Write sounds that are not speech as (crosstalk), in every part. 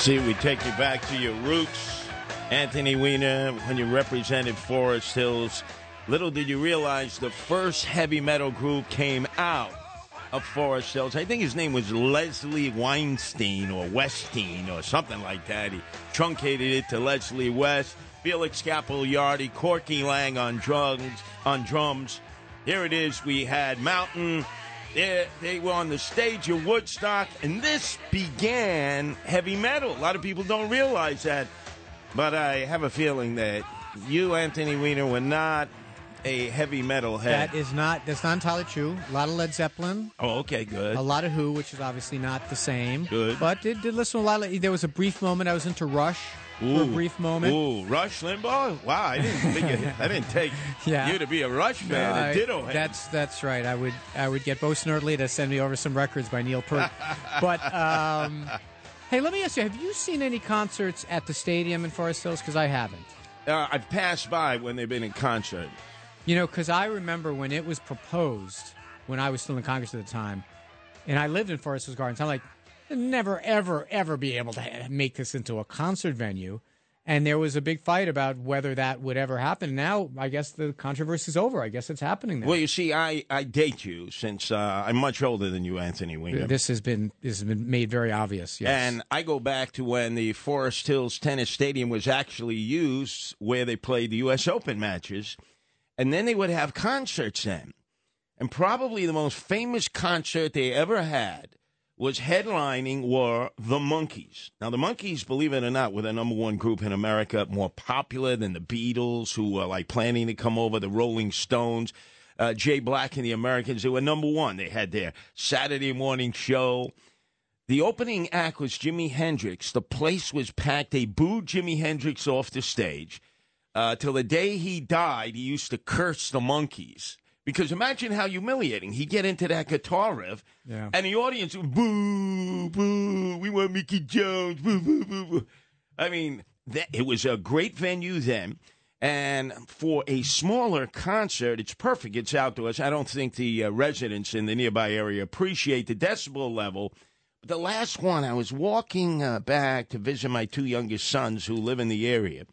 See, we take you back to your roots. Anthony Weiner, when you represented Forest Hills, little did you realize the first heavy metal group came out of Forest Hills. I think his name was Leslie Weinstein or Westeen or something like that. He truncated it to Leslie West, Felix Pappalardi, Corky Laing on drums. On drums. Here it is. We had Mountain. They, they were on the stage of Woodstock, and this began heavy metal. A lot of people don't realize that, but I have a feeling that you, Anthony Weiner, were not a heavy metal head. That is not that's not entirely true. A lot of Led Zeppelin, oh, okay, good. a lot of Who, which is obviously not the same. Good. But did, did listen to a lot of. There was a brief moment I was into Rush for a brief moment. Ooh, Rush Limbaugh? Wow, I didn't think you, I didn't take (laughs) Yeah. you to be a Rush fan. I- a ditto. That's that's right. I would I would get Bo Snerdley to send me over some records by Neil Peart. (laughs) but um, hey, let me ask you: Have you seen any concerts at the stadium in Forest Hills? Because I haven't. uh, I've passed by when they've been in concert. You know, because I remember when it was proposed when I was still in Congress at the time, and I lived in Forest Hills Gardens. I'm like, "I'll never, ever, ever be able to ha- make this into a concert venue. And there was a big fight about whether that would ever happen. Now, I guess the controversy is over. I guess it's happening now. Well, you see, I, I date you since uh, I'm much older than you, Anthony Weiner. This has been this has been made very obvious. Yes. And I go back to when the Forest Hills Tennis Stadium was actually used where they played the U.S. Open matches. And then they would have concerts then. And probably the most famous concert they ever had was headlining were the Monkees. Now, the Monkees, believe it or not, were the number one group in America, more popular than the Beatles, who were like planning to come over, the Rolling Stones, uh, Jay Black and the Americans. They were number one. They had their Saturday morning show. The opening act was Jimi Hendrix. The place was packed. They booed Jimi Hendrix off the stage. Uh, till the day he died, he used to curse the Monkees. Because imagine how humiliating. He'd get into that guitar riff, Yeah. and the audience would boo, boo, we want Mickey Jones, boo, boo, boo, boo. I mean, that, it was a great venue then. And for a smaller concert, it's perfect. It's outdoors. I don't think the uh, residents in the nearby area appreciate the decibel level. But the last one, I was walking uh, back to visit my two youngest sons who live in the area.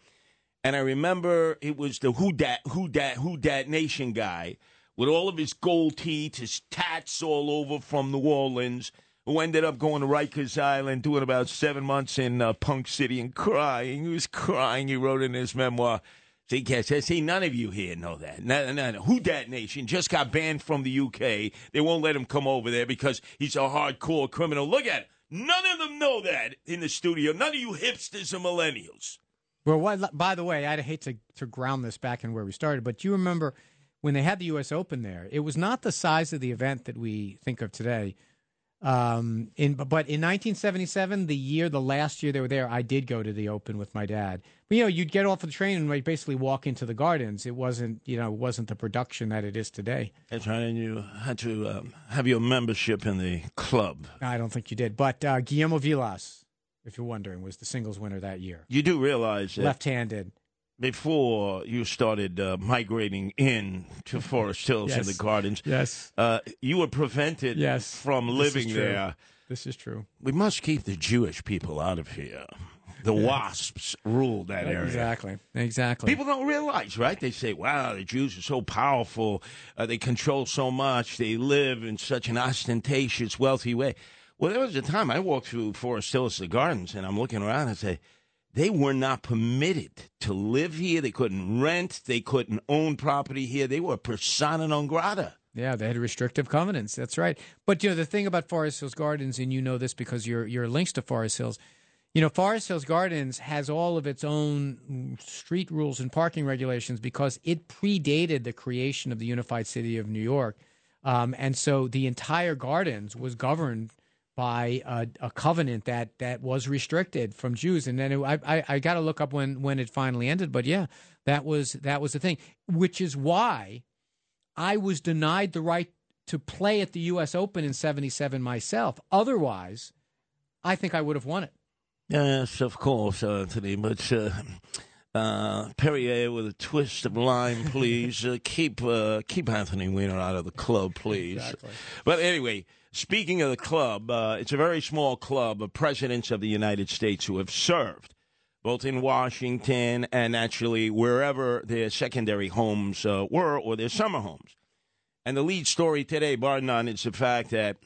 And I remember it was the Who Dat, Who Dat, Who Dat Nation guy with all of his gold teeth, his tats all over from New Orleans, who ended up going to Rikers Island, doing about seven months in uh, Punk City and crying. He was crying. He wrote in his memoir. See, guess, see, none of you here know that. No, no, no. Who Dat Nation just got banned from the UK. They won't let him come over there because he's a hardcore criminal. Look at it. None of them know that in the studio. None of you hipsters or millennials. Well, by the way, I'd hate to, to ground this back in where we started, but you remember when they had the U.S. Open there, it was not the size of the event that we think of today. Um, in but in 1977, the year, the last year they were there, I did go to the Open with my dad. But you know, you'd get off the train and like, basically walk into the gardens. It wasn't, you know, it wasn't the production that it is today. That's right. And you had to um, have your membership in the club. I don't think you did. But uh, Guillermo Vilas, if you're wondering, was the singles winner that year. You do realize that Left-handed. Before you started uh, migrating in to (laughs) Forest Hills and the gardens, Yes, uh, you were prevented Yes, from living there. this is true. We must keep the Jewish people out of here. The wasps rule that area. Exactly. Exactly. People don't realize, right? They say, wow, the Jews are so powerful. Uh, they control so much. They live in such an ostentatious, wealthy way. Well, there was a time I walked through Forest Hills, the gardens, and I'm looking around and I say, they were not permitted to live here. They couldn't rent. They couldn't own property here. They were persona non grata. Yeah, they had restrictive covenants. That's right. But you know the thing about Forest Hills Gardens, and you know this because you're links to Forest Hills. You know, Forest Hills Gardens has all of its own street rules and parking regulations because it predated the creation of the unified city of New York. Um, and so the entire gardens was governed by a, a, covenant that that was restricted from Jews. And then it, I, I, I got to look up when when it finally ended. But yeah, that was that was the thing, which is why I was denied the right to play at the U.S. Open in '77 myself. Otherwise, I think I would have won it. Yes, of course, Anthony. But uh, uh, Perrier with a twist of lime, please. (laughs) uh, keep uh, keep Anthony Weiner out of the club, please. Exactly. But anyway, speaking of the club, uh, it's a very small club of presidents of the United States who have served both in Washington and actually wherever their secondary homes uh, were or their summer homes. And the lead story today, bar none, is the fact that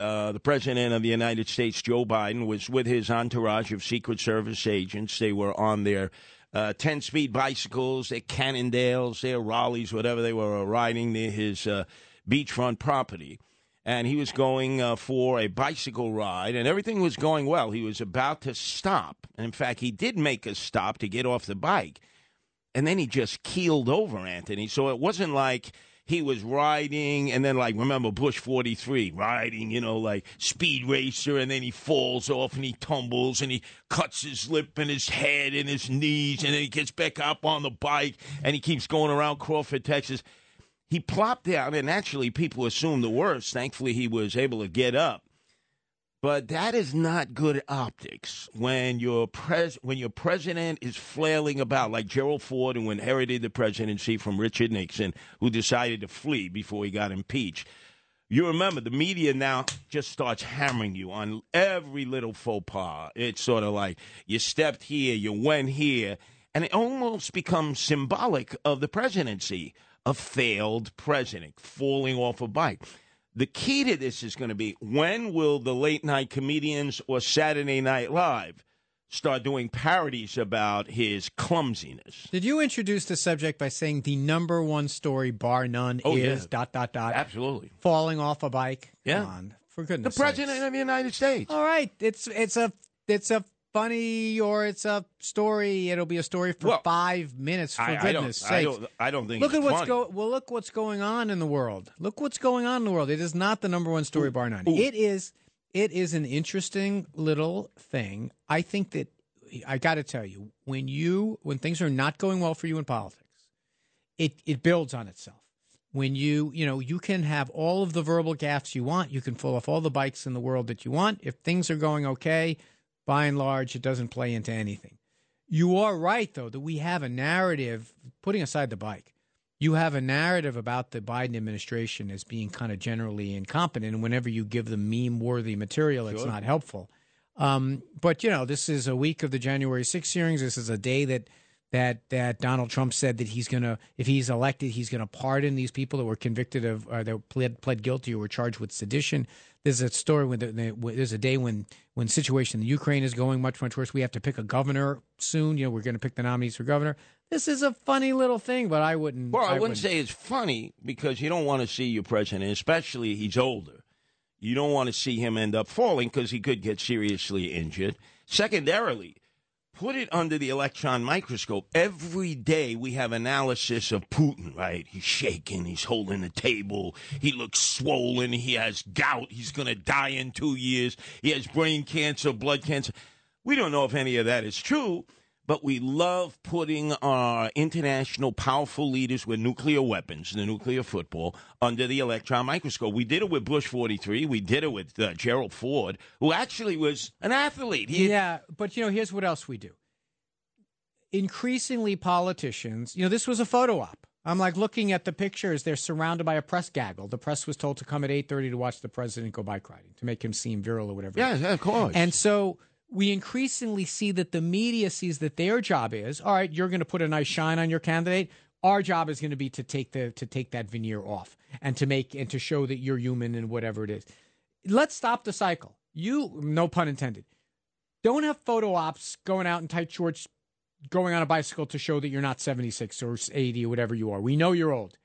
uh, the president of the United States, Joe Biden, was with his entourage of Secret Service agents. They were on their uh, 10 speed bicycles, their Cannondales, their Raleighs, whatever they were riding near his uh, beachfront property. And he was going uh, for a bicycle ride, and everything was going well. He was about to stop. And in fact, he did make a stop to get off the bike. And then he just keeled over, Anthony. So it wasn't like he was riding and then like remember Bush 43 riding you know like speed racer and then he falls off and he tumbles and he cuts his lip and his head and his knees and then he gets back up on the bike and he keeps going around Crawford Texas he plopped down and actually, people assumed the worst thankfully he was able to get up but that is not good optics when your pres when your president is flailing about like Gerald Ford, who inherited the presidency from Richard Nixon, who decided to flee before he got impeached. You remember the media now just starts hammering you on every little faux pas. It's sort of like you stepped here, you went here, and it almost becomes symbolic of the presidency, a failed president falling off a bike. The key to this is going to be when will the late night comedians or Saturday Night Live start doing parodies about his clumsiness? Did you introduce the subject by saying the number one story, bar none, Oh, is yeah. dot dot dot Absolutely. falling off a bike? Yeah. Come on, for goodness. The president sakes. of the United States. All right, it's it's a it's a funny or it's a story. It'll be a story for Well, five minutes. For I, I goodness I don't. I don't think. Look it's at what's funny. go. Well, look what's going on in the world. Look what's going on in the world. It is not the number one story, bar none. ooh. It is. It is an interesting little thing. I think that I got to tell you, when you when things are not going well for you in politics, it it builds on itself. When you you know you can have all of the verbal gaffes you want, you can pull off all the bikes in the world that you want. If things are going okay, by and large, it doesn't play into anything. You are right, though, that we have a narrative, putting aside the bike, you have a narrative about the Biden administration as being kind of generally incompetent. And whenever you give them meme worthy material, it's not helpful. Um, but, you know, this is a week of the January 6 hearings. This is a day that. That, that Donald Trump said that he's gonna if he's elected he's gonna pardon these people that were convicted of uh, that pled pled guilty or were charged with sedition. There's a story when the, the, there's a day when when the situation in the Ukraine is going much much worse. We have to pick a governor soon. You know, we're going to pick the nominees for governor. This is a funny little thing, but I wouldn't. Well, I, wouldn't wouldn't say it's funny because you don't want to see your president, especially he's older. You don't want to see him end up falling because he could get seriously injured. Secondarily, put it under the electron microscope. Every day we have analysis of Putin, right? He's shaking, he's holding the table, he looks swollen, he has gout, he's going to die in two years, he has brain cancer, blood cancer. We don't know if any of that is true, but we love putting our international powerful leaders with nuclear weapons, the nuclear football, under the electron microscope. We did it with Bush 43. We did it with uh, Gerald Ford, who actually was an athlete. He, Yeah, but you know, here's what else we do. Increasingly, politicians, you know, this was a photo op. I'm like looking at the pictures. They're surrounded by a press gaggle. The press was told to come at 8:30 to watch the president go bike riding to make him seem virile or whatever. Yeah, of course. And so we increasingly see that the media sees that their job is all right. You're going to put a nice shine on your candidate. Our job is going to be to take the to take that veneer off and to make and to show that you're human and whatever it is. Let's stop the cycle. You, no pun intended, don't have photo ops going out in tight shorts, going on a bicycle to show that you're not 76 or 80 or whatever you are. We know you're old.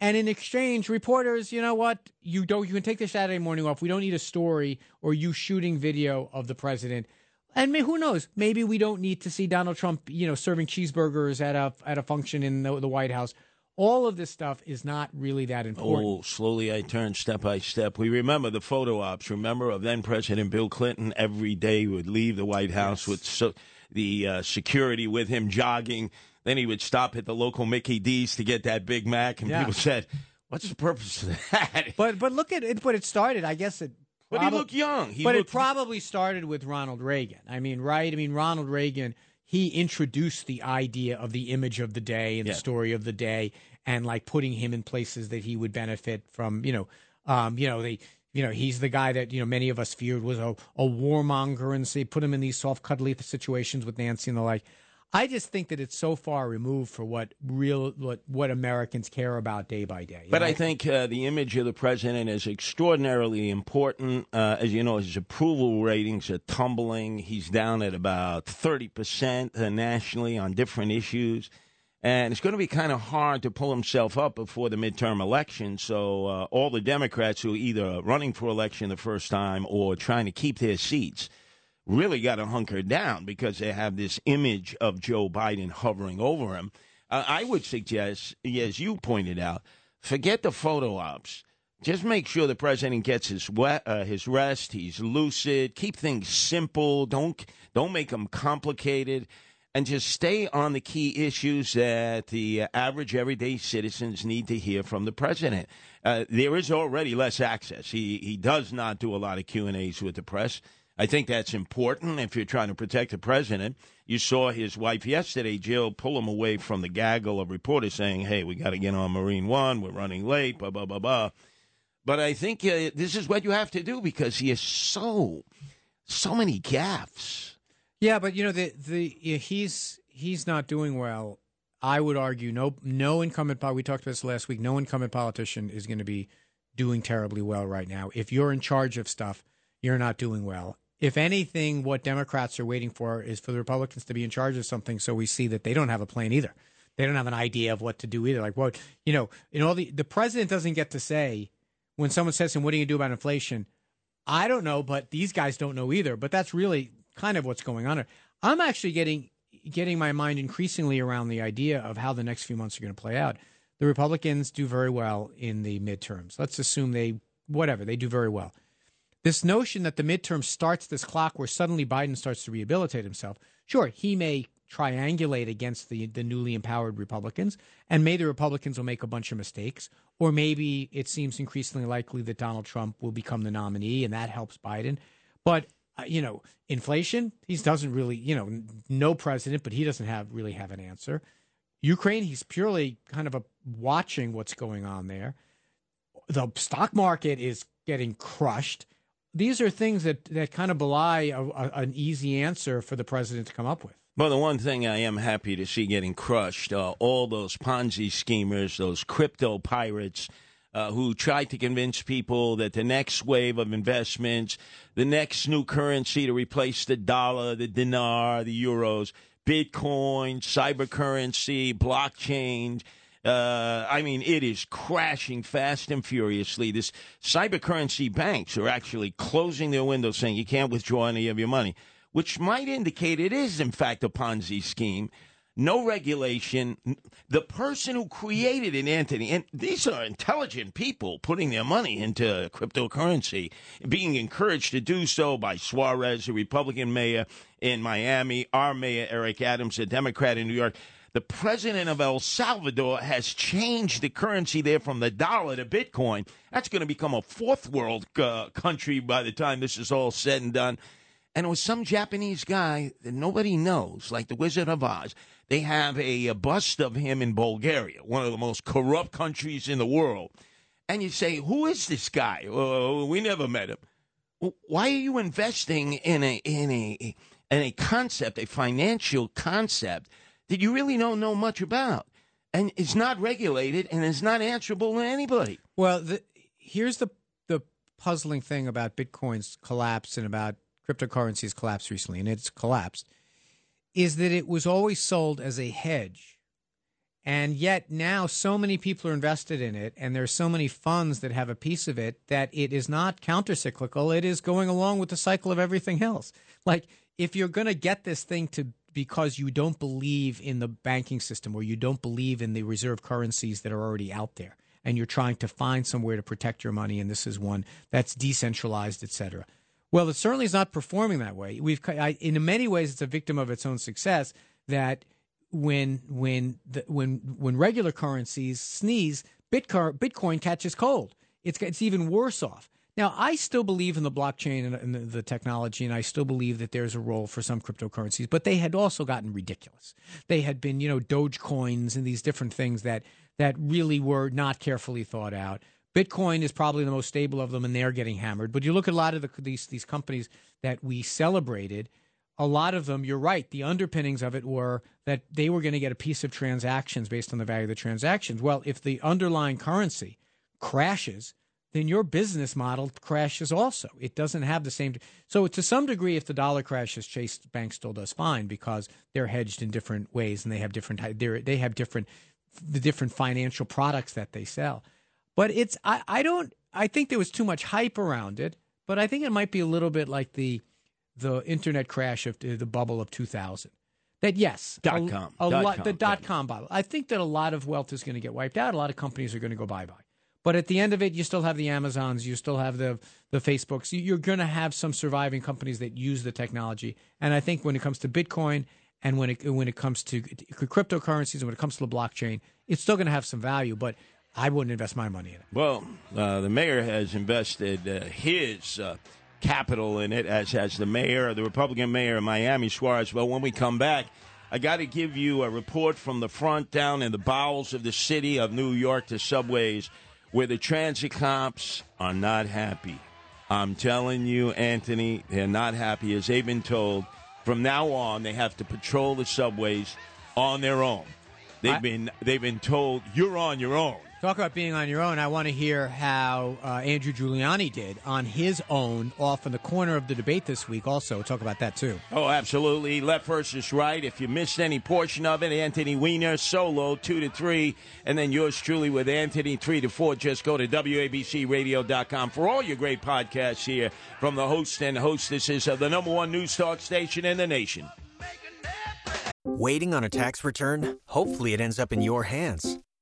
And in exchange, reporters, you know what? You don't. You can take the Saturday morning off. We don't need a story or you shooting video of the president. And who knows? Maybe we don't need to see Donald Trump, you know, serving cheeseburgers at a at a function in the, the White House. all of this stuff is not really that important. Oh, slowly I turn step by step. We remember the photo ops. Remember of then President Bill Clinton every day would leave the White House yes. with so, the uh, security with him jogging. Then he would stop at the local Mickey D's to get that Big Mac, and yeah. people said, "What's the purpose of that?" But but look at it. But it started. I guess it. Prob- but he looked young. He but looked... it probably started with Ronald Reagan. I mean, right? I mean, Ronald Reagan. He introduced the idea of the image of the day and yeah. the story of the day, and like putting him in places that he would benefit from. You know, um, you know, they you know, he's the guy that, you know, many of us feared was a, a warmonger and say put him in these soft, cuddly situations with Nancy and the like. I just think that it's so far removed for what real what, what Americans care about day by day. But know? I think uh, the image of the president is extraordinarily important. Uh, as you know, his approval ratings are tumbling. He's down at about thirty percent uh, nationally on different issues. And it's going to be kind of hard to pull himself up before the midterm election. So, uh, all the Democrats who are either running for election the first time or trying to keep their seats really got to hunker down because they have this image of Joe Biden hovering over him. Uh, I would suggest, as you pointed out, forget the photo ops. Just make sure the president gets his uh, his rest. He's lucid. Keep things simple. Don't don't make them complicated and just stay on the key issues that the average everyday citizens need to hear from the president. Uh, there is already less access. He he does not do a lot of Q and A's with the press. I think that's important if you're trying to protect the president. You saw his wife yesterday, Jill, pull him away from the gaggle of reporters saying, "Hey, we got to get on Marine One. We're running late." Blah blah blah blah. But I think uh, this is what you have to do because he has so so many gaffes yeah, but you know the the he's he's not doing well. I would argue no no incumbent. We talked about this last week. No incumbent politician is going to be doing terribly well right now. If you're in charge of stuff, you're not doing well. If anything, what Democrats are waiting for is for the Republicans to be in charge of something, so we see that they don't have a plan either. They don't have an idea of what to do either. Like what you know, in all the the president doesn't get to say when someone says to him, "What do you do about inflation?" I don't know, but these guys don't know either. But that's really kind of what's going on. I'm actually getting getting my mind increasingly around the idea of how the next few months are going to play out. The Republicans do very well in the midterms. Let's assume they whatever they do very well. This notion that the midterm starts this clock where suddenly Biden starts to rehabilitate himself. Sure, he may triangulate against the, the newly empowered Republicans, and maybe the Republicans will make a bunch of mistakes, or maybe it seems increasingly likely that Donald Trump will become the nominee, and that helps Biden. But uh, you know, inflation, he doesn't really, you know, no president, but he doesn't have really have an answer. Ukraine, he's purely kind of a watching what's going on there. The stock market is getting crushed. These are things that, that kind of belie a, a, an easy answer for the president to come up with. Well, the one thing I am happy to see getting crushed, uh, all those Ponzi schemers, those crypto pirates, uh, who tried to convince people that the next wave of investments, the next new currency to replace the dollar, the dinar, the euros, Bitcoin, cyber currency, blockchain. Uh, I mean, it is crashing fast and furiously. This cyber currency banks are actually closing their windows saying you can't withdraw any of your money, which might indicate it is, in fact, a Ponzi scheme no regulation. The person who created it, Anthony, and these are intelligent people putting their money into cryptocurrency, being encouraged to do so by Suarez, a Republican mayor in Miami, our mayor, Eric Adams, a Democrat in New York. The president of El Salvador has changed the currency there from the dollar to Bitcoin. That's going to become a fourth world uh, country by the time this is all said and done. And it was some Japanese guy that nobody knows, like the Wizard of Oz they have a, a bust of him in Bulgaria, one of the most corrupt countries in the world. And you say, who is this guy? Oh, we never met him. Why are you investing in a in a in a concept, a financial concept that you really don't know much about, and it's not regulated and it's not answerable to anybody? Well, the, here's the the puzzling thing about Bitcoin's collapse and about cryptocurrencies collapse recently, and it's collapsed is that it was always sold as a hedge. And yet now so many people are invested in it, and there's so many funds that have a piece of it that it is not countercyclical. It is going along with the cycle of everything else. Like if you're going to get this thing to because you don't believe in the banking system or you don't believe in the reserve currencies that are already out there and you're trying to find somewhere to protect your money and this is one that's decentralized etc well it certainly is not performing that way. We've I, in many ways it's a victim of its own success that when when the, when when regular currencies sneeze bitcoin catches cold. It's it's even worse off now, I still believe in the blockchain and, and the, the, technology, and I still believe that there's a role for some cryptocurrencies, but they had also gotten ridiculous. They had been, you know, Doge coins and these different things that that really were not carefully thought out. Bitcoin is probably the most stable of them, and they're getting hammered. But you look at a lot of the, these these companies that we celebrated. A lot of them, you're right. The underpinnings of it were that they were going to get a piece of transactions based on the value of the transactions. Well, if the underlying currency crashes, then your business model crashes also. It doesn't have the same. So, to some degree, if the dollar crashes, Chase Bank still does fine because they're hedged in different ways and they have different they have different the different financial products that they sell. But it's I, I don't I think there was too much hype around it, but I think it might be a little bit like the the internet crash of the, bubble of 2000. That yes, dot com, a dot lot, com, the dot com bubble. I think that a lot of wealth is going to get wiped out. A lot of companies are going to go bye bye. But at the end of it, you still have the Amazons, you still have the the Facebooks. You're going to have some surviving companies that use the technology. And I think when it comes to Bitcoin and when it when it comes to cryptocurrencies and when it comes to the blockchain, it's still going to have some value. But I wouldn't invest my money in it. Well, uh, the mayor has invested uh, his uh, capital in it, as has the mayor, the Republican mayor of Miami, Suarez. Well, when we come back. I got to give you a report from the front down in the bowels of the city of New York to subways where the transit cops are not happy. I'm telling you, Anthony, they're not happy as they've been told. From now on, they have to patrol the subways on their own. They've I, been they've been told you're on your own. Talk about being on your own. I want to hear how uh, Andrew Giuliani did on his own off in the corner of the debate this week. Also, talk about that too. Oh, absolutely. Left versus right. If you missed any portion of it, Anthony Weiner solo two to three, and then yours truly with Anthony three to four. Just go to wabcradio.com for all your great podcasts here from the host and hostesses of the number one news talk station in the nation. Waiting on a tax return? Hopefully, it ends up in your hands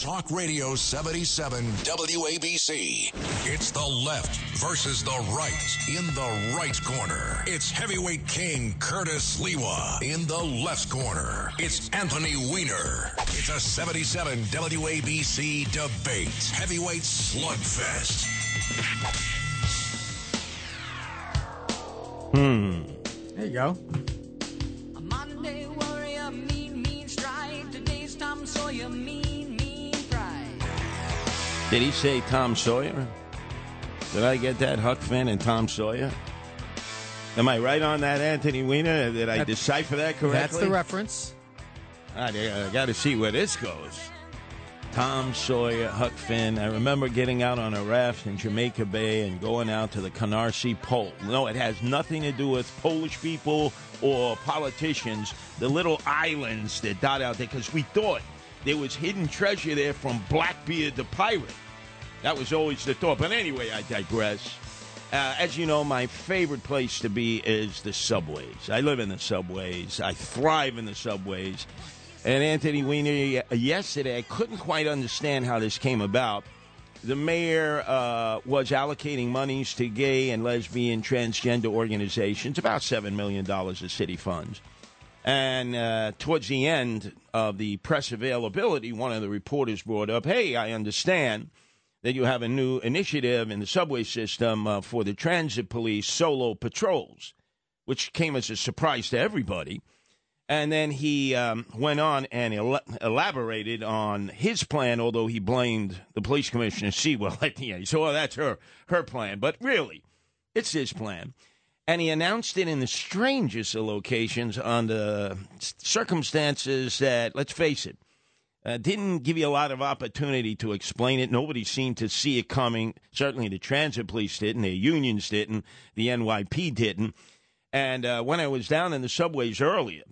Talk Radio 77 WABC. It's the left versus the right. In the right corner, it's heavyweight king Curtis Sliwa. In the left corner, it's Anthony Weiner. It's a 77 WABC debate. Heavyweight slugfest. Hmm. There you go. Did he say Tom Sawyer? Did I get that, Huck Finn and Tom Sawyer? Am I right on that, Anthony Weiner? Did I decipher that correctly? That's the reference. Ah, I, I got to see where this goes. Tom Sawyer, Huck Finn. I remember getting out on a raft in Jamaica Bay and going out to the Canarsie Pole. No, it has nothing to do with Polish people or politicians. The little islands that dot out there, because we thought there was hidden treasure there from Blackbeard the pirate. That was always the thought. But anyway, I digress. Uh, as you know, my favorite place to be is the subways. I live in the subways. I thrive in the subways. And Anthony Weiner, yesterday, I couldn't quite understand how this came about. The mayor uh, was allocating monies to gay and lesbian transgender organizations, about $7 million of city funds. And uh, towards the end of the press availability, one of the reporters brought up, hey, I understand that you have a new initiative in the subway system uh, for the transit police solo patrols, which came as a surprise to everybody. And then he um, went on and el- elaborated on his plan, although he blamed the police commissioner (laughs) Sewell at the end. He well, that's her, her plan. But really, it's his plan and he announced it in the strangest of locations on the circumstances that, let's face it, Uh, didn't give you a lot of opportunity to explain it. Nobody seemed to see it coming. Certainly the transit police didn't. the unions didn't. The NYP didn't. And uh, when I was down in the subways earlier,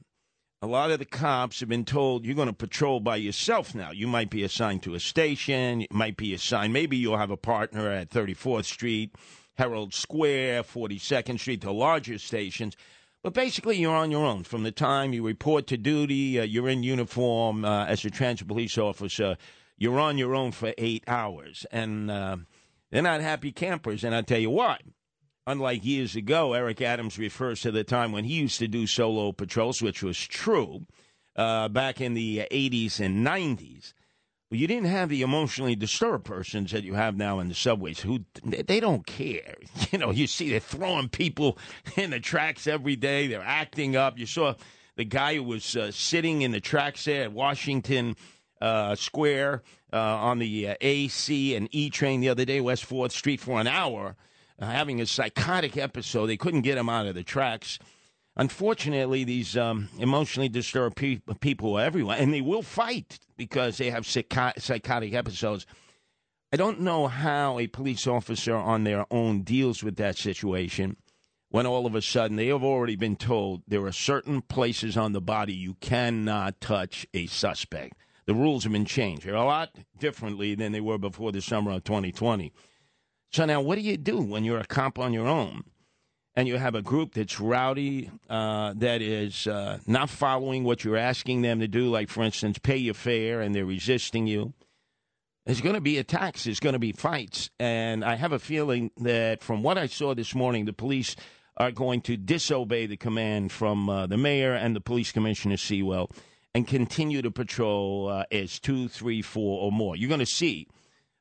a lot of the cops have been told you're going to patrol by yourself now. You might be assigned to a station. You might be assigned. Maybe you'll have a partner at 34th Street, Herald Square, 42nd Street, the larger stations. But basically, you're on your own from the time you report to duty. Uh, you're in uniform uh, as a transit police officer. You're on your own for eight hours, and uh, they're not happy campers. And I tell you why. Unlike years ago, Eric Adams refers to the time when he used to do solo patrols, which was true uh, back in the 80s and 90s. You didn't have the emotionally disturbed persons that you have now in the subways who they don't care. (laughs) You know, you see they're throwing people (laughs) in the tracks every day. They're acting up. You saw the guy who was uh, sitting in the tracks there at Washington uh, Square uh, on the uh, AC and E train the other day, West 4th Street, for an hour, uh, having a psychotic episode. They couldn't get him out of the tracks unfortunately, these um, emotionally disturbed pe- people are everywhere, and they will fight because they have psycho- psychotic episodes. I don't know how a police officer on their own deals with that situation when all of a sudden they have already been told there are certain places on the body you cannot touch a suspect. The rules have been changed. They're a lot differently than they were before the summer of 2020. So now, what do you do when you're a cop on your own? And you have a group that's rowdy, uh, that is uh, not following what you're asking them to do, like, for instance, pay your fare, and they're resisting you, there's going to be attacks, there's going to be fights. And I have a feeling that from what I saw this morning, the police are going to disobey the command from uh, the mayor and the police commissioner, Sewell, and continue to patrol uh, as two, three, four, or more. You're going to see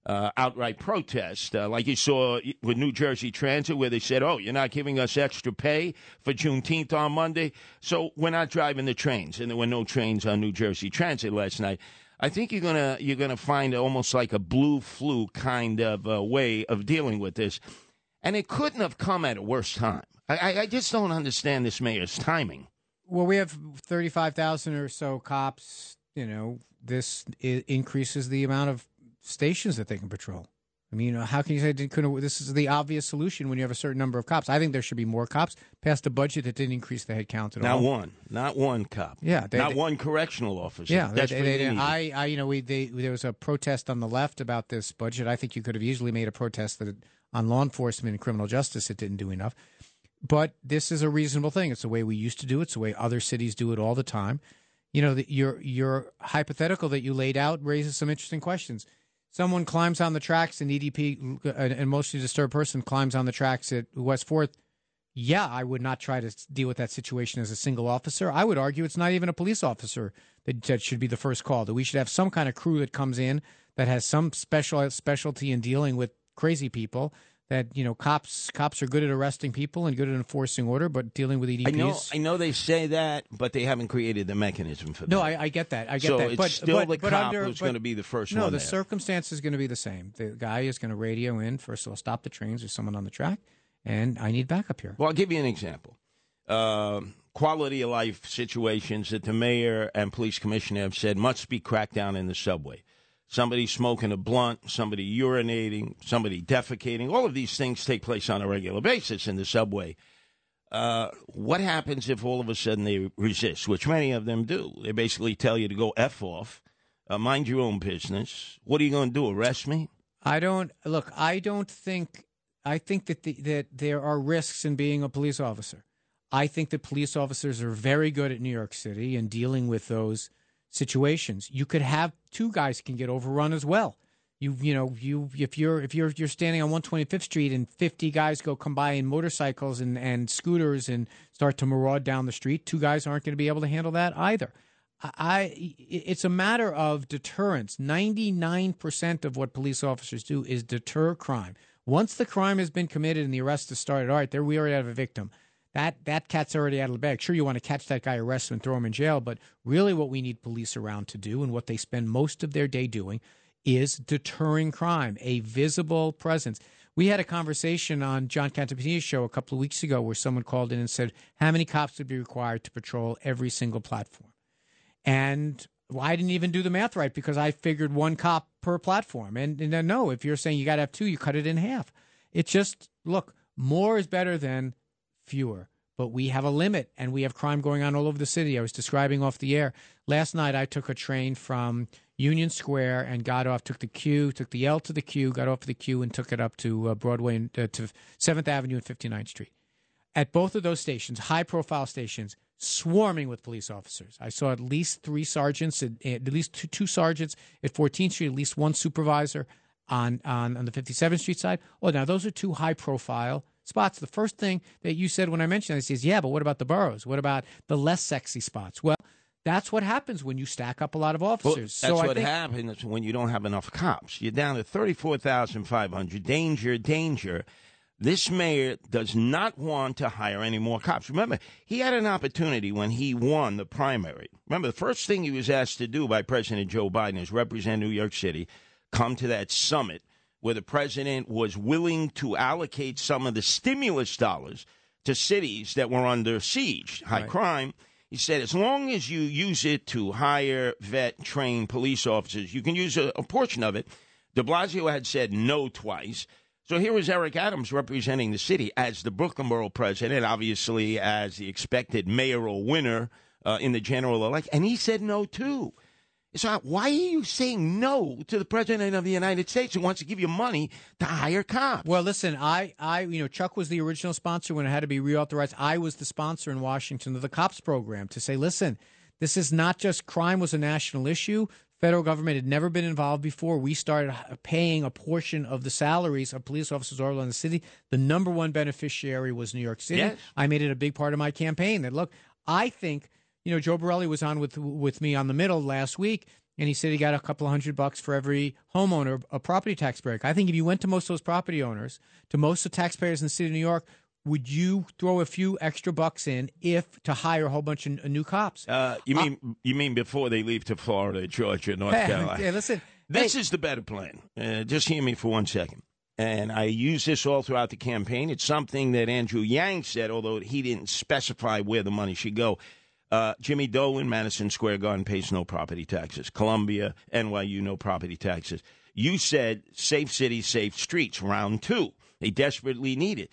uh, outright protest, uh, like you saw with New Jersey Transit, where they said, "Oh, you're not giving us extra pay for Juneteenth on Monday, so we're not driving the trains." And there were no trains on New Jersey Transit last night. I think you're gonna you're gonna find almost like a blue flu kind of uh, way of dealing with this, and it couldn't have come at a worse time. I, I just don't understand this mayor's timing. Well, we have thirty-five thousand or so cops. You know, this increases the amount of stations that they can patrol. I mean, you know, how can you say couldn't? This is the obvious solution when you have a certain number of cops. I think there should be more cops. Passed a budget that didn't increase the head count at Not all. Not one, not one cop. Yeah, they- not they- one correctional officer. Yeah, that's they, they, I, I, you know, we they, there was a protest on the left about this budget. I think you could have easily made a protest that it, on law enforcement and criminal justice it didn't do enough. But this is a reasonable thing. It's the way we used to do it. It's the way other cities do it all the time. You know, the, your your hypothetical that you laid out raises some interesting questions. Someone climbs on the tracks, an EDP, an emotionally disturbed person climbs on the tracks at West Fourth. Yeah, I would not try to deal with that situation as a single officer. I would argue it's not even a police officer that, that should be the first call. That we should have some kind of crew that comes in that has some special specialty in dealing with crazy people. That you know, cops cops are good at arresting people and good at enforcing order, but dealing with EDPs. I know, I know they say that, but they haven't created the mechanism for that. No, I, I get that. I get so that. it's but still but, the but cop under, who's going to be the first no, one No, the there. circumstance is going to be the same. The guy is going to radio in first of all, stop the trains. There's someone on the track, and I need backup here. Well, I'll give you an example. Um quality of life situations that the mayor and police commissioner have said must be cracked down in the subway. Somebody smoking a blunt, somebody urinating, somebody defecating. All of these things take place on a regular basis in the subway. Uh, what happens if all of a sudden they resist, which many of them do? They basically tell you to go F off, uh, mind your own business. What are you going to do, arrest me? I don't look. I don't think. I think that the, that there are risks in being a police officer. I think that police officers are very good at New York City and dealing with those situations. You could have two guys can get overrun as well. You you know you if you're if you're you're standing on 125th Street and 50 guys go come by in motorcycles and and scooters and start to maraud down the street, two guys aren't going to be able to handle that either. I, it's a matter of deterrence. 99% of what police officers do is deter crime. Once the crime has been committed and the arrest has started, all right, there we already have a victim. That that cat's already out of the bag. Sure, you want to catch that guy, arrest him, and throw him in jail, but really, what we need police around to do, and what they spend most of their day doing, is deterring crime, a visible presence. We had a conversation on John Cantapini's show a couple of weeks ago where someone called in and said, How many cops would be required to patrol every single platform? And well, I didn't even do the math right because I figured one cop per platform. And, and no, if you're saying you got to have two, you cut it in half. It just, look, more is better than fewer. But we have a limit and we have crime going on all over the city. I was describing off the air. Last night, I took a train from Union Square and got off, took the Q, took the L to the Q, got off the Q, and took it up to uh, Broadway and uh, to 7th Avenue and 59th Street. At both of those stations, high profile stations, swarming with police officers. I saw at least three sergeants, at, at least two, two sergeants at 14th Street, at least one supervisor on, on, on the 57th Street side. Oh, now those are two high profile spots. The first thing that you said when I mentioned this is, yeah, but what about the boroughs? What about the less sexy spots? Well, that's what happens when you stack up a lot of Well, officers. that's so what think, happens when you don't have enough cops. You're down to 34,500. Danger, danger. This mayor does not want to hire any more cops. Remember, he had an opportunity when he won the primary. Remember, the first thing he was asked to do by President Joe Biden is represent New York City, come to that summit where the president was willing to allocate some of the stimulus dollars to cities that were under siege, high Right. crime. He said, as long as you use it to hire, vet, train police officers, you can use a, a portion of it. De Blasio had said no twice. So here was Eric Adams representing the city as the Brooklyn Borough president, obviously as the expected mayoral winner uh, in the general election. And he said no too. So why are you saying no to the president of the United States who wants to give you money to hire cops? Well, listen, I, I, you know, Chuck was the original sponsor when it had to be reauthorized. I was the sponsor in Washington of the COPS program to say, listen, this is not just crime was a national issue. Federal government had never been involved before. We started paying a portion of the salaries of police officers all around the city. The number one beneficiary was New York City. Yes. I made it a big part of my campaign. That look, I think you know Joe Borelli was on with with me on the middle last week, and he said he got a couple of hundred bucks for every homeowner a property tax break. I think if you went to most of those property owners, to most of the taxpayers in the city of New York, would you throw a few extra bucks in if to hire a whole bunch of new cops? Uh, you mean you mean before they leave to Florida, Georgia, North Hey, Carolina? yeah, listen, This hey, is the better plan. Uh, just hear me for one second. And I use this all throughout the campaign. It's something that Andrew Yang said, although he didn't specify where the money should go. Uh, Jimmy Dolan, Madison Square Garden pays no property taxes. Columbia, NYU, no property taxes. You said safe cities, safe streets, round two. They desperately need it.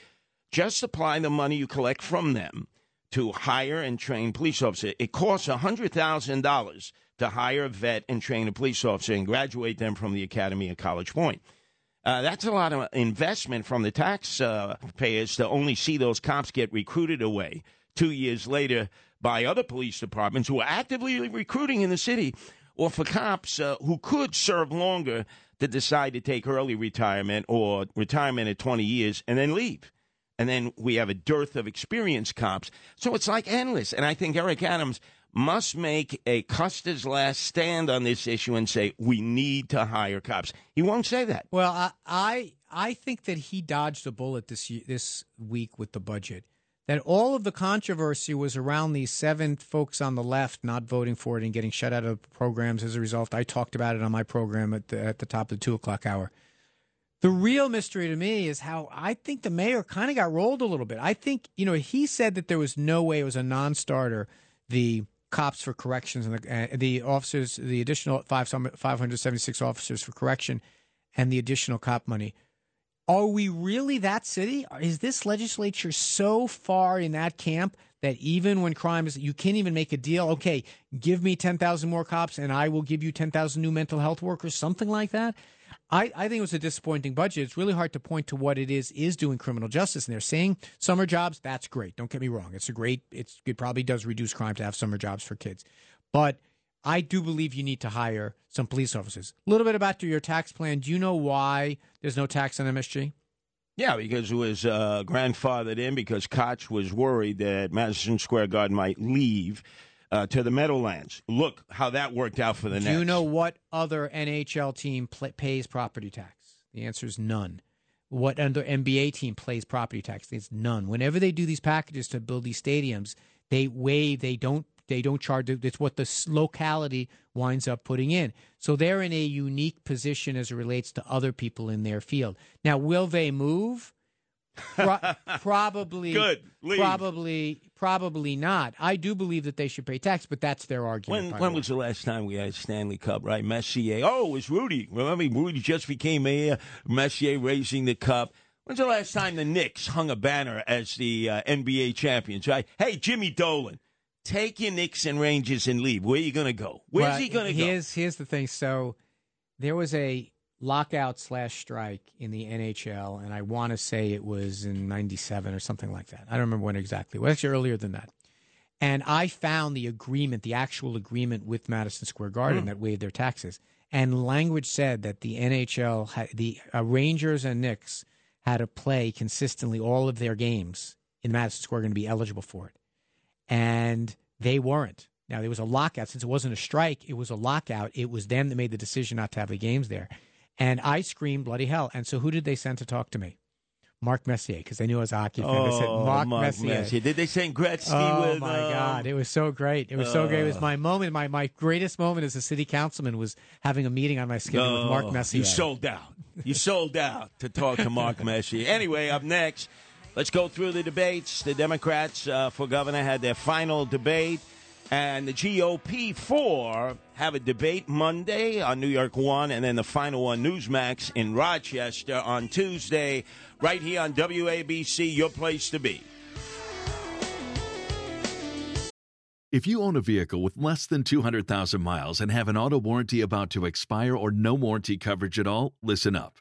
Just apply the money you collect from them to hire and train police officers. It costs $100,000 to hire, a vet, and train a police officer and graduate them from the academy at College Point. Uh, that's a lot of investment from the taxpayers to only see those cops get recruited away two years later by other police departments who are actively recruiting in the city, or for cops uh, who could serve longer to decide to take early retirement or retirement at 20 years and then leave. And then we have a dearth of experienced cops. So it's like endless. And I think Eric Adams must make a Custer's last stand on this issue and say, we need to hire cops. He won't say that. Well, I, I I think that he dodged a bullet this this week with the budget. That all of the controversy was around these seven folks on the left not voting for it and getting shut out of programs as a result. I talked about it on my program at the, at the top of the two o'clock hour. The real mystery to me is how I think the mayor kind of got rolled a little bit. I think you know he said that there was no way it was a non-starter. The cops for corrections and the, uh, the officers, the additional five 576 officers for correction, and the additional cop money. Are we really that city? Is this legislature so far in that camp that even when crime is, you can't even make a deal? Okay, give me 10,000 more cops and I will give you 10,000 new mental health workers, something like that. I, I think it was a disappointing budget. It's really hard to point to what it is is doing criminal justice. And they're saying summer jobs, that's great. Don't get me wrong. It's a great, it's, it probably does reduce crime to have summer jobs for kids. But I do believe you need to hire some police officers. A little bit about your tax plan. Do you know why there's no tax on MSG? Yeah, because it was uh, grandfathered in because Koch was worried that Madison Square Garden might leave uh, to the Meadowlands. Look how that worked out for the Nets. Do Nets. you know what other NHL team pl- pays property tax? The answer is none. What other NBA team pays property tax? It's none. Whenever they do these packages to build these stadiums, they waive. They don't. They don't charge. It's what the locality winds up putting in. So they're in a unique position as it relates to other people in their field. Now, will they move? Pro- (laughs) probably Good. Leave. Probably, probably not. I do believe that they should pay tax, but that's their argument. When when the was the last time we had Stanley Cup, right? Messier. Oh, it was Rudy. Remember, Rudy just became mayor. Messier raising the cup. When's the last time the Knicks hung a banner as the uh, NBA champions, right? Hey, Jimmy Dolan, take your Knicks and Rangers and leave. Where are you going to go? Where's Well, he going to go? Here's here's the thing. So there was a lockout slash strike in the NHL, and I want to say it was in '97 or something like that. I don't remember when exactly. It was actually earlier than that. And I found the agreement, the actual agreement with Madison Square Garden Hmm. that waived their taxes. And language said that the NHL, the uh, Rangers and Knicks had to play consistently all of their games in Madison Square Garden to be eligible for it and they weren't. Now there was a lockout since it wasn't a strike; it was a lockout. It was them that made the decision not to have the games there, and I screamed bloody hell. And so, who did they send to talk to me? Mark Messier, because they knew I was a hockey fan. they said Oh, Mark, Messier. Did they sing Gretzky Oh with my um, God! It was so great. It was so great. It was my moment. My my greatest moment as a city councilman was having a meeting on my schedule with Mark Oh, Messier. You sold out. You sold out to talk to Mark (laughs) Messier. Anyway, up next, let's go through the debates. The Democrats uh, for governor had their final debate, and the GOP four have a debate Monday on New York One, and then the final one, Newsmax in Rochester on Tuesday, right here on WABC, your place to be. If you own a vehicle with less than 200,000 miles and have an auto warranty about to expire or no warranty coverage at all, listen up.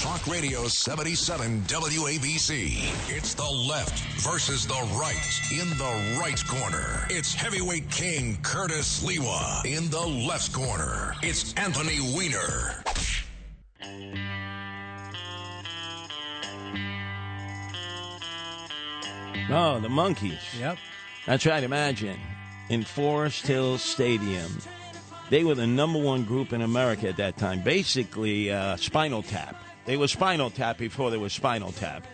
Talk Radio 77 WABC. It's the left versus the right. In the right corner, it's heavyweight king Curtis Sliwa. In the left corner, it's Anthony Weiner. Oh, the Monkees. Yep. That's right. Imagine in Forest Hill Stadium, they were the number one group in America at that time. Basically, uh, Spinal Tap. They were Spinal Tap before they were Spinal Tap.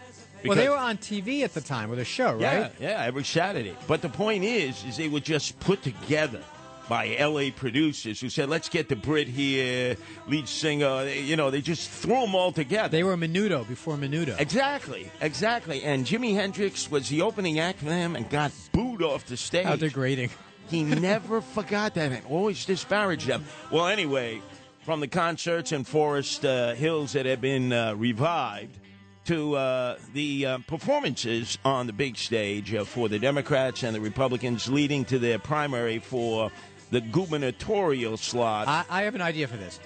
Well, they were on TV at the time with a show, yeah, right? yeah, every Saturday. But the point is, is they were just put together by L.A. producers who said, "Let's get the Brit here, lead singer." You know, they just threw them all together. They were Menudo before Menudo. Exactly, exactly. And Jimi Hendrix was the opening act for them and got booed off the stage. How degrading. He never forgot that and always disparaged them. Well, anyway, from the concerts in Forest uh, Hills that have been uh, revived to uh, the uh, performances on the big stage uh, for the Democrats and the Republicans leading to their primary for the gubernatorial slot. I, I have an idea for this.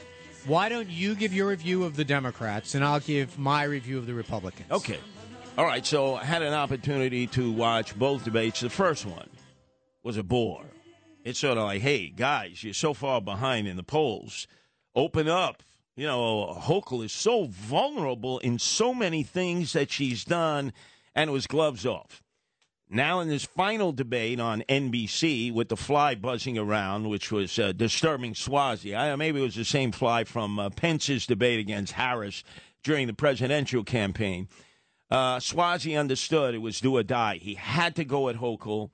Why don't you give your review of the Democrats, and I'll give my review of the Republicans? Okay. All right, so I had an opportunity to watch both debates. The first one was a bore. It's sort of like, hey, guys, you're so far behind in the polls. Open up. You know, Hochul is so vulnerable in so many things that she's done, and it was gloves off. Now, in this final debate on NBC with the fly buzzing around, which was uh, disturbing Suozzi, I, maybe it was the same fly from uh, Pence's debate against Harris during the presidential campaign. Uh, Suozzi understood it was do or die. He had to go at Hochul,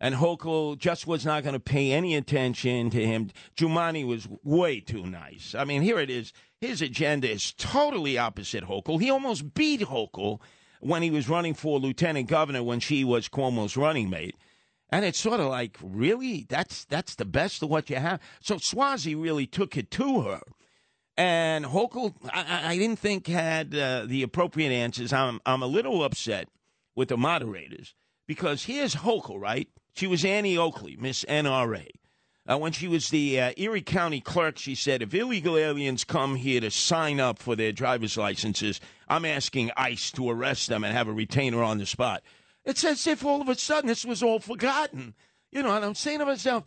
and Hochul just was not going to pay any attention to him. Jumaane was way too nice. I mean, here it is. His agenda is totally opposite Hochul. He almost beat Hochul when he was running for lieutenant governor when she was Cuomo's running mate. And it's sort of like, really? That's that's the best of what you have. So Suozzi really took it to her. And Hochul, I, I- didn't think had uh, the appropriate answers. I'm I'm a little upset with the moderators because here's Hochul, right? She was Annie Oakley, Miss NRA. Uh, when she was the uh, Erie County clerk, she said, if illegal aliens come here to sign up for their driver's licenses, I'm asking ICE to arrest them and have a retainer on the spot. It's as if all of a sudden this was all forgotten. You know, and I'm saying to myself,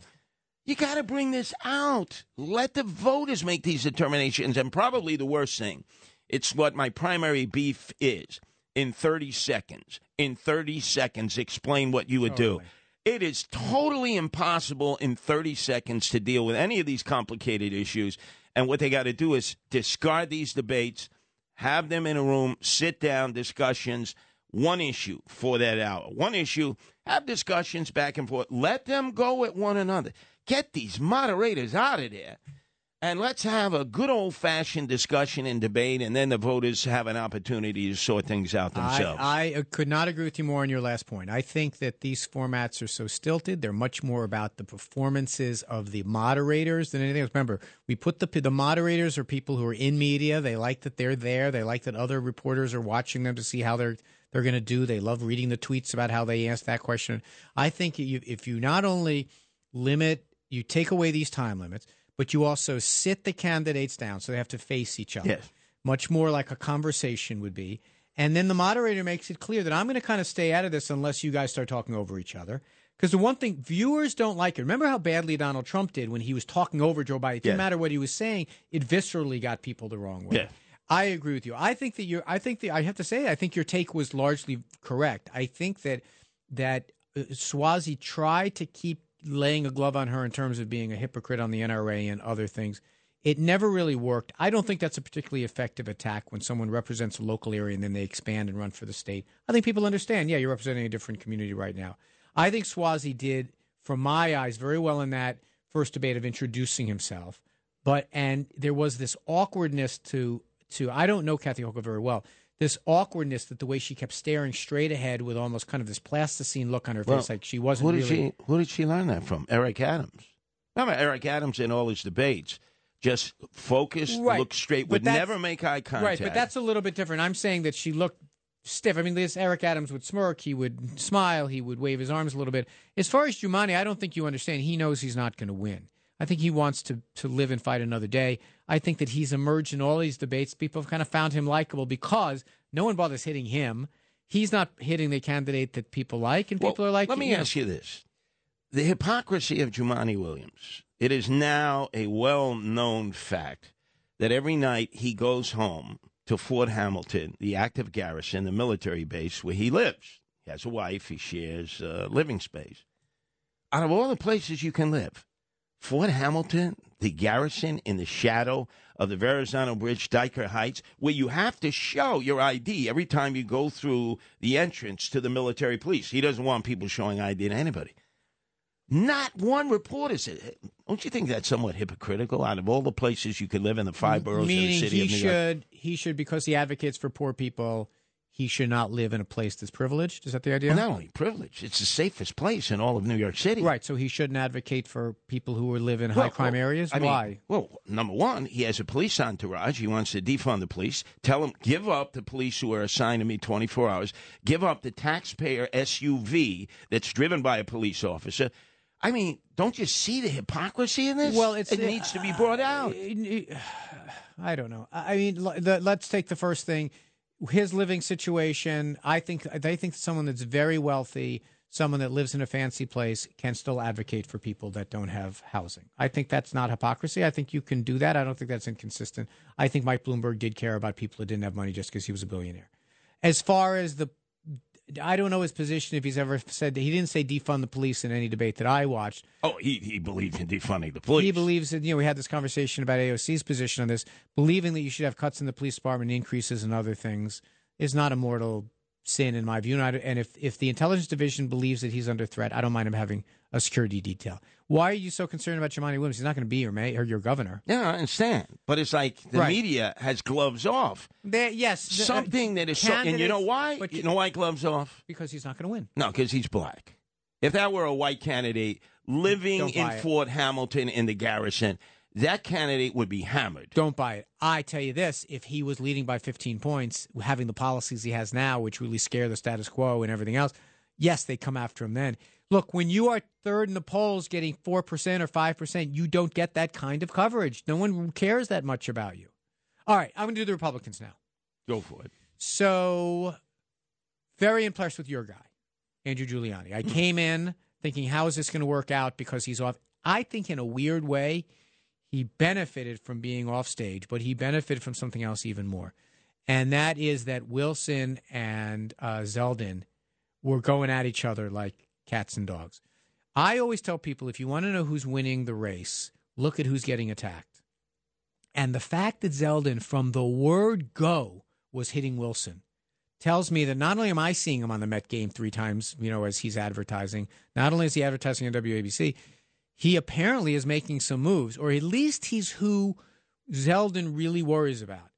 you got to bring this out. Let the voters make these determinations. And probably the worst thing, it's what my primary beef is. In 30 seconds, in 30 seconds, explain what you would do. It is totally impossible in 30 seconds to deal with any of these complicated issues. And what they got to do is discard these debates, have them in a room, sit down, discussions, one issue for that hour. One issue, have discussions back and forth. Let them go at one another. Get these moderators out of there and let's have a good old fashioned discussion and debate, and then the voters have an opportunity to sort things out themselves. I, I uh, could not agree with you more on your last point. I think that these formats are so stilted; they're much more about the performances of the moderators than anything else. Remember, we put the the moderators are people who are in media. They like that they're there. They like that other reporters are watching them to see how they're they're going to do. They love reading the tweets about how they asked that question. I think you, if you not only limit, you take away these time limits but you also sit the candidates down so they have to face each other. Yes. Much more like a conversation would be. And then the moderator makes it clear that I'm going to kind of stay out of this unless you guys start talking over each other. Because the one thing viewers don't like it. Remember how badly Donald Trump did when he was talking over Joe Biden? It didn't Yes. matter what he was saying; it viscerally got people the wrong way. Yes. I agree with you. I think that you. I think that I have to say. I think your take was largely correct. I think that that uh, Suozzi tried to keep laying a glove on her in terms of being a hypocrite on the NRA and other things. It never really worked. I don't think that's a particularly effective attack when someone represents a local area and then they expand and run for the state. I think people understand, yeah, you're representing a different community right now. I think Suozzi did, from my eyes, very well in that first debate of introducing himself. But and there was this awkwardness to to I don't know Kathy Hochul very well. This awkwardness that the way she kept staring straight ahead with almost kind of this plasticine look on her face, like she wasn't Who did really. she? Who did she learn that from? Eric Adams. Remember Eric Adams in all his debates, just focus, Right. look straight, But would never make eye contact. Right, but that's a little bit different. I'm saying that she looked stiff. I mean, this Eric Adams would smirk, he would smile, he would wave his arms a little bit. As far as Jumaane, I don't think you understand. He knows he's not going to win. I think he wants to to live and fight another day. I think that he's emerged in all these debates. People have kind of found him likable because no one bothers hitting him. He's not hitting the candidate that people like, and Well, people are like. Let me you know, ask you this: the hypocrisy of Jumaane Williams. It is now a well-known fact that every night he goes home to Fort Hamilton, the active garrison, the military base where he lives. He has a wife. He shares uh, living space. Out of all the places you can live, Fort Hamilton, the garrison in the shadow of the Verrazano Bridge, Dyker Heights, where you have to show your ID every time you go through the entrance to the military police. He doesn't want people showing ID to anybody. Not one reporter said. Don't you think that's somewhat hypocritical? Out of all the places you could live in the five boroughs of the city he of New York, should he should because he advocates for poor people. He should not live in a place that's privileged. Is that the idea? well, not only privileged, it's the safest place in all of New York City. Right, so he shouldn't advocate for people who live in Well, high crime well, areas. I mean, Why? well, number one, he has a police entourage. He wants to defund the police. Tell him, give up the police who are assigned to me 24 hours. Give up the taxpayer SUV that's driven by a police officer. I mean, don't you see the hypocrisy in this? Well, it's- it needs to be brought out. (sighs) I don't know. I mean, let's take the first thing. His living situation. I think they think someone that's very wealthy, someone that lives in a fancy place, can still advocate for people that don't have housing. I think that's not hypocrisy. I think you can do that. I don't think that's inconsistent. I think Mike Bloomberg did care about people that didn't have money just because he was a billionaire. As far as the I don't know his position if he's ever said he didn't say defund the police in any debate that I watched. Oh, he, he believes in defunding the police. He believes that you know we had this conversation about AOC's position on this, believing that you should have cuts in the police department, increases in other things, is not a mortal sin in my view. And, I, and if if the intelligence division believes that he's under threat, I don't mind him having a security detail. Why are you so concerned about Jumaane Williams? He's not going to be your mayor or your governor. Yeah, I understand. But it's like the Right. media has gloves off. There, yes, the- uh, Something that is so. And you know why? but you know why gloves off? because he's not going to win. No, because he's black. If that were a white candidate living in it. Fort Hamilton in the garrison, that candidate would be hammered. Don't buy it. I tell you this: if he was leading by 15 points, having the policies he has now, which really scare the status quo and everything else, yes, they come after him then. Look, when you are third in the polls, getting four percent or five percent, you don't get that kind of coverage. No one cares that much about you. All right, I'm going to do the Republicans now. Go for it. So, very impressed with your guy, Andrew Giuliani. I came in thinking, how is this going to work out because he's off? I think in a weird way, he benefited from being off stage, but he benefited from something else even more. And that is that Wilson and uh, Zeldin were going at each other like cats and dogs. I always tell people if you want to know who's winning the race, look at who's getting attacked. And the fact that Zeldin, from the word go, was hitting Wilson tells me that not only am I seeing him on the Met game three times, you know, as he's advertising, not only is he advertising on WABC, he apparently is making some moves, or at least he's who Zeldin really worries about.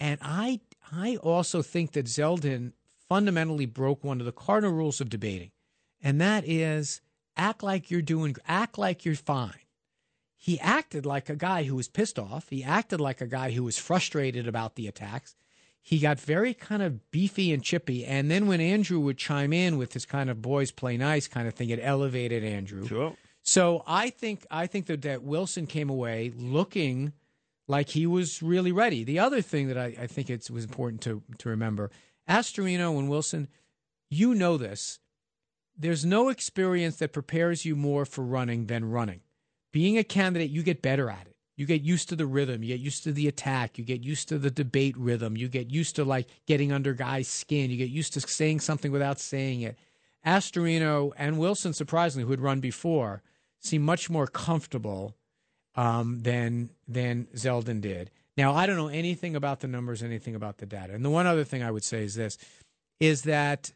And I I also think that Zeldin fundamentally broke one of the cardinal rules of debating, and that is act like you're doing act like you're fine. He acted like a guy who was pissed off. He acted like a guy who was frustrated about the attacks. He got very kind of beefy and chippy. And then when Andrew would chime in with his kind of boys play nice kind of thing, it elevated Andrew. Sure. So I think I think that, that Wilson came away looking like he was really ready. The other thing that I, I think it was important to to remember, Astorino and Wilson, you know this. There's no experience that prepares you more for running than running. Being a candidate, you get better at it. You get used to the rhythm. You get used to the attack. You get used to the debate rhythm. You get used to like getting under guys' skin. You get used to saying something without saying it. Astorino and Wilson, surprisingly, who had run before, seem much more comfortable um, than than Zeldin did. Now, I don't know anything about the numbers, anything about the data. And the one other thing I would say is this: is that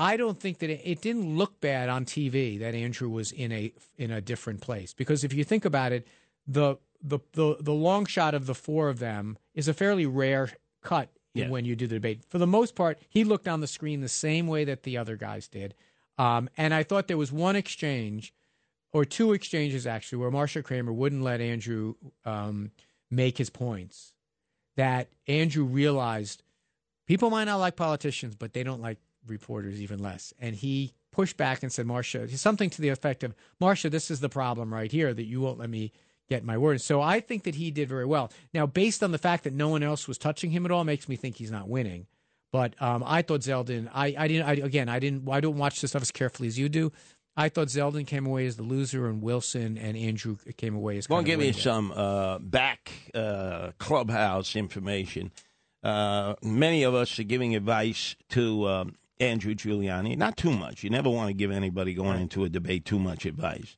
I don't think that it, it didn't look bad on TV that Andrew was in a in a different place because if you think about it, the the the, the long shot of the four of them is a fairly rare cut Yeah. when you do the debate. For the most part, he looked on the screen the same way that the other guys did. Um, and I thought there was one exchange or two exchanges actually where Marcia Kramer wouldn't let Andrew um, make his points. That Andrew realized people might not like politicians, but they don't like reporters even less. And he pushed back and said, Marcia, something to the effect of, Marcia, this is the problem right here that you won't let me get my word. So I think that he did very well. Now, based on the fact that no one else was touching him at all, makes me think he's not winning. But um, I thought Zeldin. I, I didn't. I, again, I didn't. I don't watch this stuff as carefully as you do. I thought Zeldin came away as the loser, and Wilson and Andrew came away as. Well, give me some uh, back uh, clubhouse information. Uh, many of us are giving advice to um, Andrew Giuliani. Not too much. You never want to give anybody going into a debate too much advice.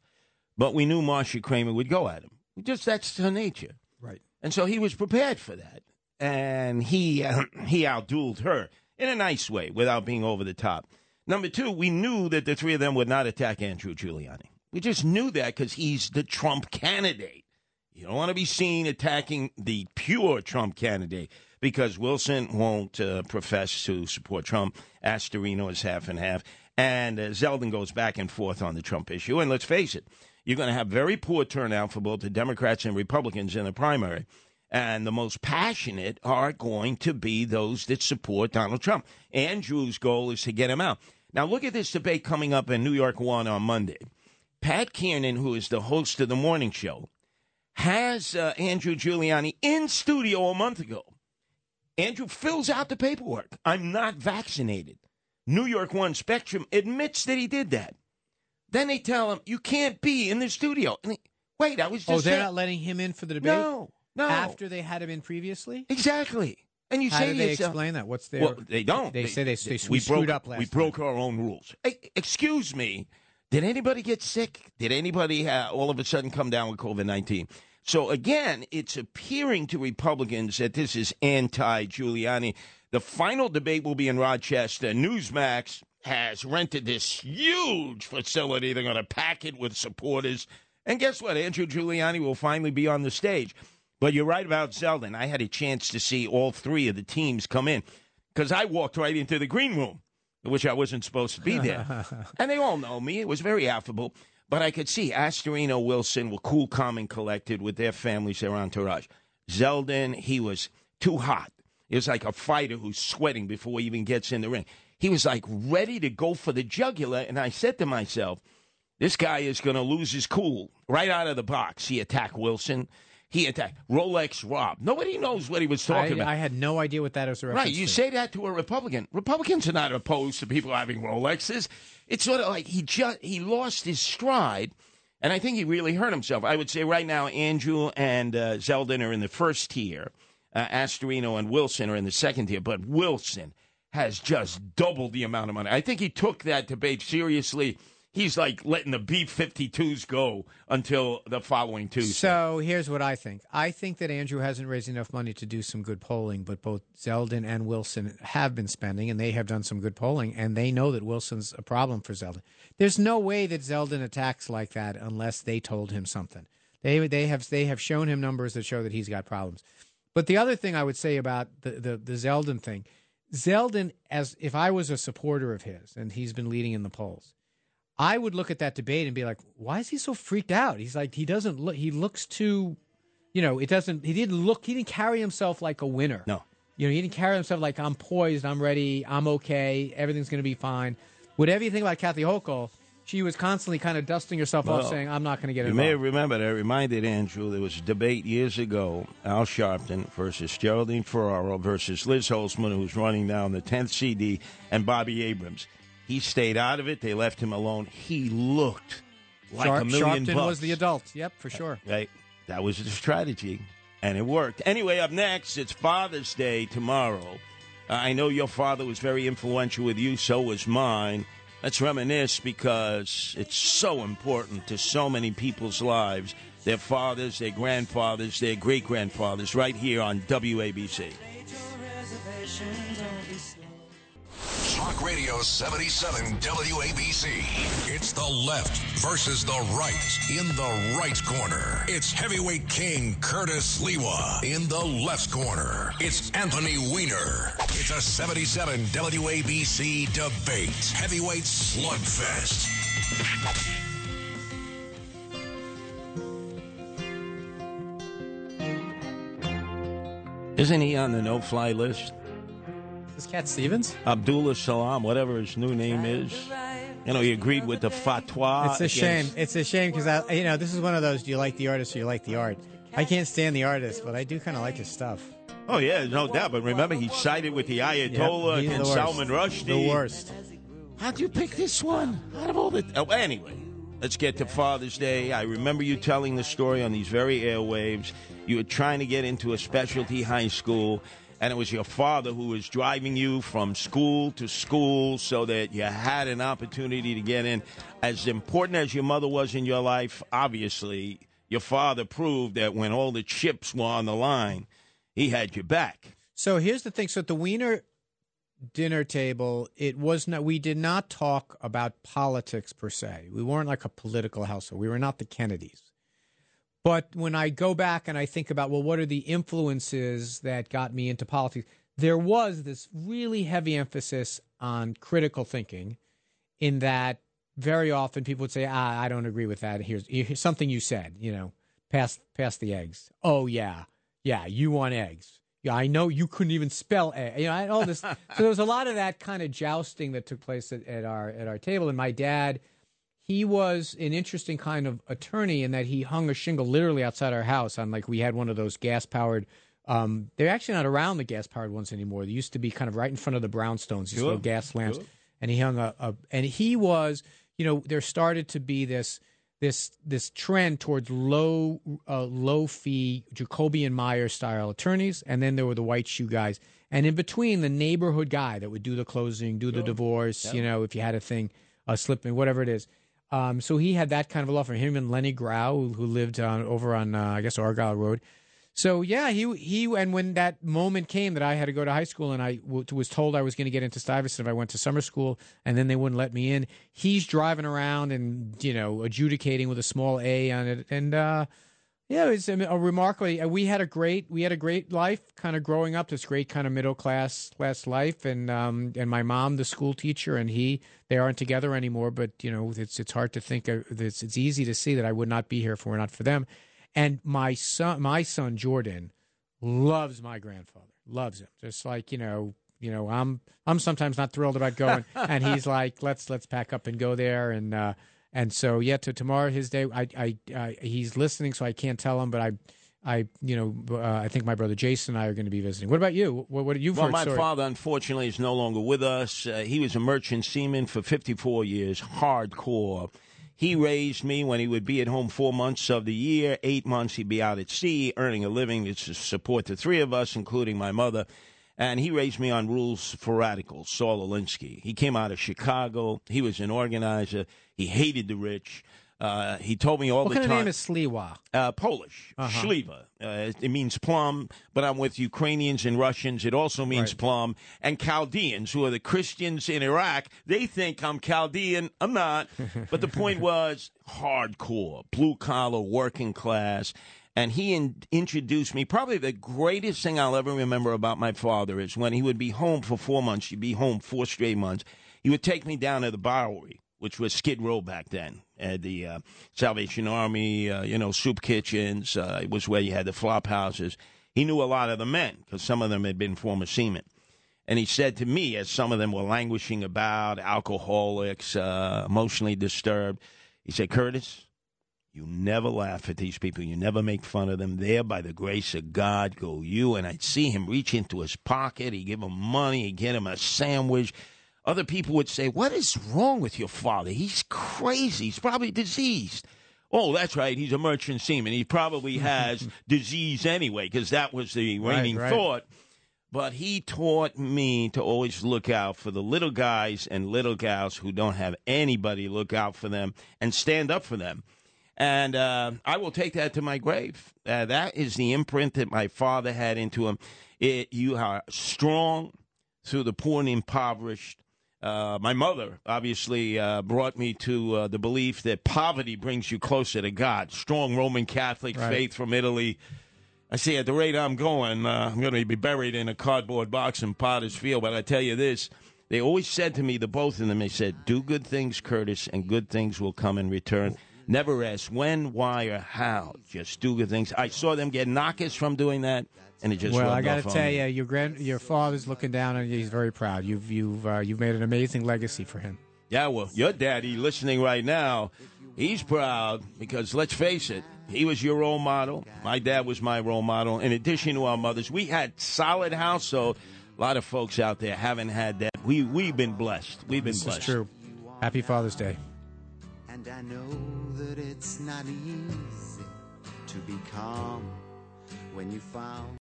But we knew Marcia Kramer would go at him. Just that's her nature. Right. And so he was prepared for that. And he uh, (clears throat) he outdueled her in a nice way without being over the top. Number two, we knew that the three of them would not attack Andrew Giuliani. We just knew that because he's the Trump candidate. You don't want to be seen attacking the pure Trump candidate because Wilson won't uh, profess to support Trump. Astorino is half and half. And uh, Zeldin goes back and forth on the Trump issue. And let's face it, you're going to have very poor turnout for both the Democrats and Republicans in the primary. And the most passionate are going to be those that support Donald Trump. Andrew's goal is to get him out. Now, look at this debate coming up in New York One on Monday. Pat Kiernan, who is the host of the morning show, has uh, Andrew Giuliani in studio a month ago. Andrew fills out the paperwork. I'm not vaccinated. New York One Spectrum admits that he did that. Then they tell him, you can't be in the studio. And he, Wait, I was just Oh, they're saying- not letting him in for the debate. No, no. After they had him in previously. Exactly. And you How say do they yourself, explain that? What's their? Well, they don't. They, say they, they, we we screwed broke, up last. We broke our own rules. Hey, excuse me. Did anybody get sick? Did anybody uh, all of a sudden come down with COVID 19? So again, it's appearing to Republicans that this is anti Giuliani. The final debate will be in Rochester. Newsmax has rented this huge facility. They're going to pack it with supporters. And guess what? Andrew Giuliani will finally be on the stage. But you're right about Zeldin. I had a chance to see all three of the teams come in because I walked right into the green room, which I wasn't supposed to be there. (laughs) and they all know me. It was very affable. But I could see Astorino Wilson were cool, calm, and collected with their families, their entourage. Zeldin, he was too hot. He was like a fighter who's sweating before he even gets in the ring. He was like ready to go for the jugular. And I said to myself, this guy is going to lose his cool right out of the box. He attacked Wilson. He attacked Rolex Rob. Nobody knows what he was I, talking about. I had no idea what that was Right, you to. say that to a Republican. Republicans are not opposed to people having Rolexes. It's sort of like he just he lost his stride, and I think he really hurt himself. I would say right now, Andrew and uh, Zeldin are in the first tier. Uh, Astorino and Wilson are in the second tier, but Wilson has just doubled the amount of money. I think he took that debate seriously. He's like letting the B 52s go until the following Tuesday. So here's what I think. I think that Andrew hasn't raised enough money to do some good polling, but both Zeldin and Wilson have been spending, and they have done some good polling, and they know that Wilson's a problem for Zeldin. There's no way that Zeldin attacks like that unless they told him something. They they have they have shown him numbers that show that he's got problems. But the other thing I would say about the the, the Zeldin thing, Zeldin, as if I was a supporter of his, and he's been leading in the polls. I would look at that debate and be like, why is he so freaked out? He's like, he doesn't look, he looks too, you know, it doesn't, he didn't look, he didn't carry himself like a winner. No. You know, he didn't carry himself like, I'm poised, I'm ready, I'm okay, everything's going to be fine. Whatever you think about Kathy Hochul, she was constantly kind of dusting herself off saying, I'm not going to get it. You may involved. remember that I reminded Andrew there was a debate years ago, Al Sharpton versus Geraldine Ferraro versus Liz Holtzman, who's running down the 10th CD, and Bobby Abrams. He stayed out of it. They left him alone. He looked like Sharp- a million Sharpton bucks. was the adult. Yep, for sure. Right? That was the strategy, and it worked. Anyway, up next, it's Father's Day tomorrow. Uh, I know your father was very influential with you, so was mine. Let's reminisce because it's so important to so many people's lives. Their fathers, their grandfathers, their great grandfathers, right here on WABC. Talk Radio 77 WABC. It's the left versus the right. In the right corner, it's heavyweight king Curtis Sliwa. In the left corner, it's Anthony Weiner. It's a 77 WABC debate. Heavyweight slugfest. Isn't he on the no-fly list? Is Cat Stevens? Abdullah Salam, whatever his new name is. You know, he agreed with the fatwa. It's a shame. It's a shame because I, you know, this is one of those. Do you like the artist or you like the art? I can't stand the artist, but I do kind of like his stuff. Oh yeah, no doubt. But remember, he sided with the Ayatollah Yep, and. Salman Rushdie. The worst. How'd you pick this one out of all the? Oh, anyway, let's get to Father's Day. I remember you telling the story on these very airwaves. You were trying to get into a specialty high school, and it was your father who was driving you from school to school so that you had an opportunity to get in. As important as your mother was in your life, obviously, your father proved that when all the chips were on the line, he had your back. So here's the thing. So at the Weiner dinner table, it was not. We did not talk about politics per se. We weren't like a political household. We were not the Kennedys. But when I go back and I think about, well, what are the influences that got me into politics? There was this really heavy emphasis on critical thinking, in that very often people would say, ah, I don't agree with that. Here's, here's something you said, you know, pass, pass the eggs. Oh, yeah. Yeah, you want eggs. Yeah, I know you couldn't even spell egg. You know, all this. so there was a lot of that kind of jousting that took place at, at our at our table. And my dad, he was an interesting kind of attorney in that he hung a shingle literally outside our house on like we had one of those gas powered. Um, they're actually not around the gas powered ones anymore. They used to be kind of right in front of the brownstones, these Sure, little gas lamps. And he hung a, a and he was, you know, there started to be this this this trend towards low uh, low fee Jacobian Meyer style attorneys, and then there were the white shoe guys, and in between the neighborhood guy that would do the closing, do the divorce, you know, if you had a thing, a slip in, whatever it is. Um, so he had that kind of a law firm. Him and Lenny Grau, who, lived on, over on uh, I guess Argyle Road. So yeah, he he and when that moment came that I had to go to high school and I w- was told I was going to get into Stuyvesant if I went to summer school and then they wouldn't let me in. He's driving around and you know adjudicating with a small A on it and uh, yeah, it was a, a remarkably. uh, We had a great we had a great life kind of growing up. This great kind of middle class class life and um and my mom the school teacher and he they aren't together anymore. But you know it's it's hard to think of, it's it's easy to see that I would not be here if it were not for them. And my son, my son Jordan, loves my grandfather. Loves him. Just like you know, you know, I'm I'm sometimes not thrilled about going, (laughs) and he's like, let's let's pack up and go there. And uh, and so yeah, to tomorrow his day. I I, I he's listening, so I can't tell him, but I. I, you know, uh, I think my brother Jason and I are going to be visiting. What about you? What, what are you Well, for? my story? father, unfortunately, is no longer with us. Uh, he was a merchant seaman for 54 years, hardcore. He raised me when he would be at home four months of the year. Eight months he'd be out at sea, earning a living to support the three of us, including my mother. And he raised me on rules for radicals, Saul Alinsky. He came out of Chicago. He was an organizer. He hated the rich. Uh, he told me all What the kind of name is Sliwa? Uh, Polish, Uh-huh. Shliva. Uh, it means plum, but I'm with Ukrainians and Russians. It also means Right. plum. And Chaldeans, who are the Christians in Iraq, they think I'm Chaldean. I'm not. (laughs) But the point was hardcore, blue collar, working class. And he in- introduced me. Probably the greatest thing I'll ever remember about my father is when he would be home for four months. He'd be home four straight months. He would take me down to the Bowery, which was Skid Row back then, at the uh, Salvation Army, uh, you know, soup kitchens. Uh, it was where you had the flop houses. He knew a lot of the men because some of them had been former seamen. And he said to me, as some of them were languishing about, alcoholics, uh, emotionally disturbed, he said, Curtis, you never laugh at these people. You never make fun of them. There, by the grace of God, go you. And I'd see him reach into his pocket. He'd give him money. He'd get him a sandwich. Other people would say, What is wrong with your father? He's crazy. He's probably diseased. Oh, that's right. He's a merchant seaman. He probably (laughs) has disease anyway, because that was the Right, reigning right. thought. But he taught me to always look out for the little guys and little gals who don't have anybody look out for them and stand up for them. And uh, I will take that to my grave. Uh, that is the imprint that my father had into him. It, you are strong through the poor and impoverished. Uh, my mother obviously uh, brought me to uh, the belief that poverty brings you closer to God. Strong Roman Catholic Right. faith from Italy. I see at the rate I'm going, uh, I'm going to be buried in a cardboard box in Potter's Field. But I tell you this, they always said to me, the both of them, they said, do good things, Curtis, and good things will come in return. Never ask when, why, or how. Just do good things. I saw them get knockers from doing that, and it just well, I got to tell you, your grand, your father's looking down on you. He's very proud. You've you've uh, you've made an amazing legacy for him. Yeah, well, your daddy listening right now, he's proud because let's face it, he was your role model. My dad was my role model. In addition to our mothers, we had solid household. A lot of folks out there haven't had that. We we've been blessed. We've been This blessed. is true. Happy Father's Day. And I know that it's not easy to be calm when you found.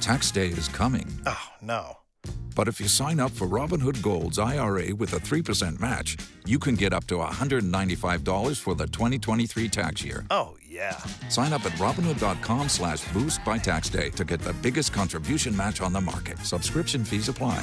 Tax day is coming. Oh, no. But if you sign up for Robinhood Gold's IRA with a 3% match, you can get up to $195 for the 2023 tax year. Oh, yeah. Sign up at Robinhood.com slash boost by tax day to get the biggest contribution match on the market. Subscription fees apply.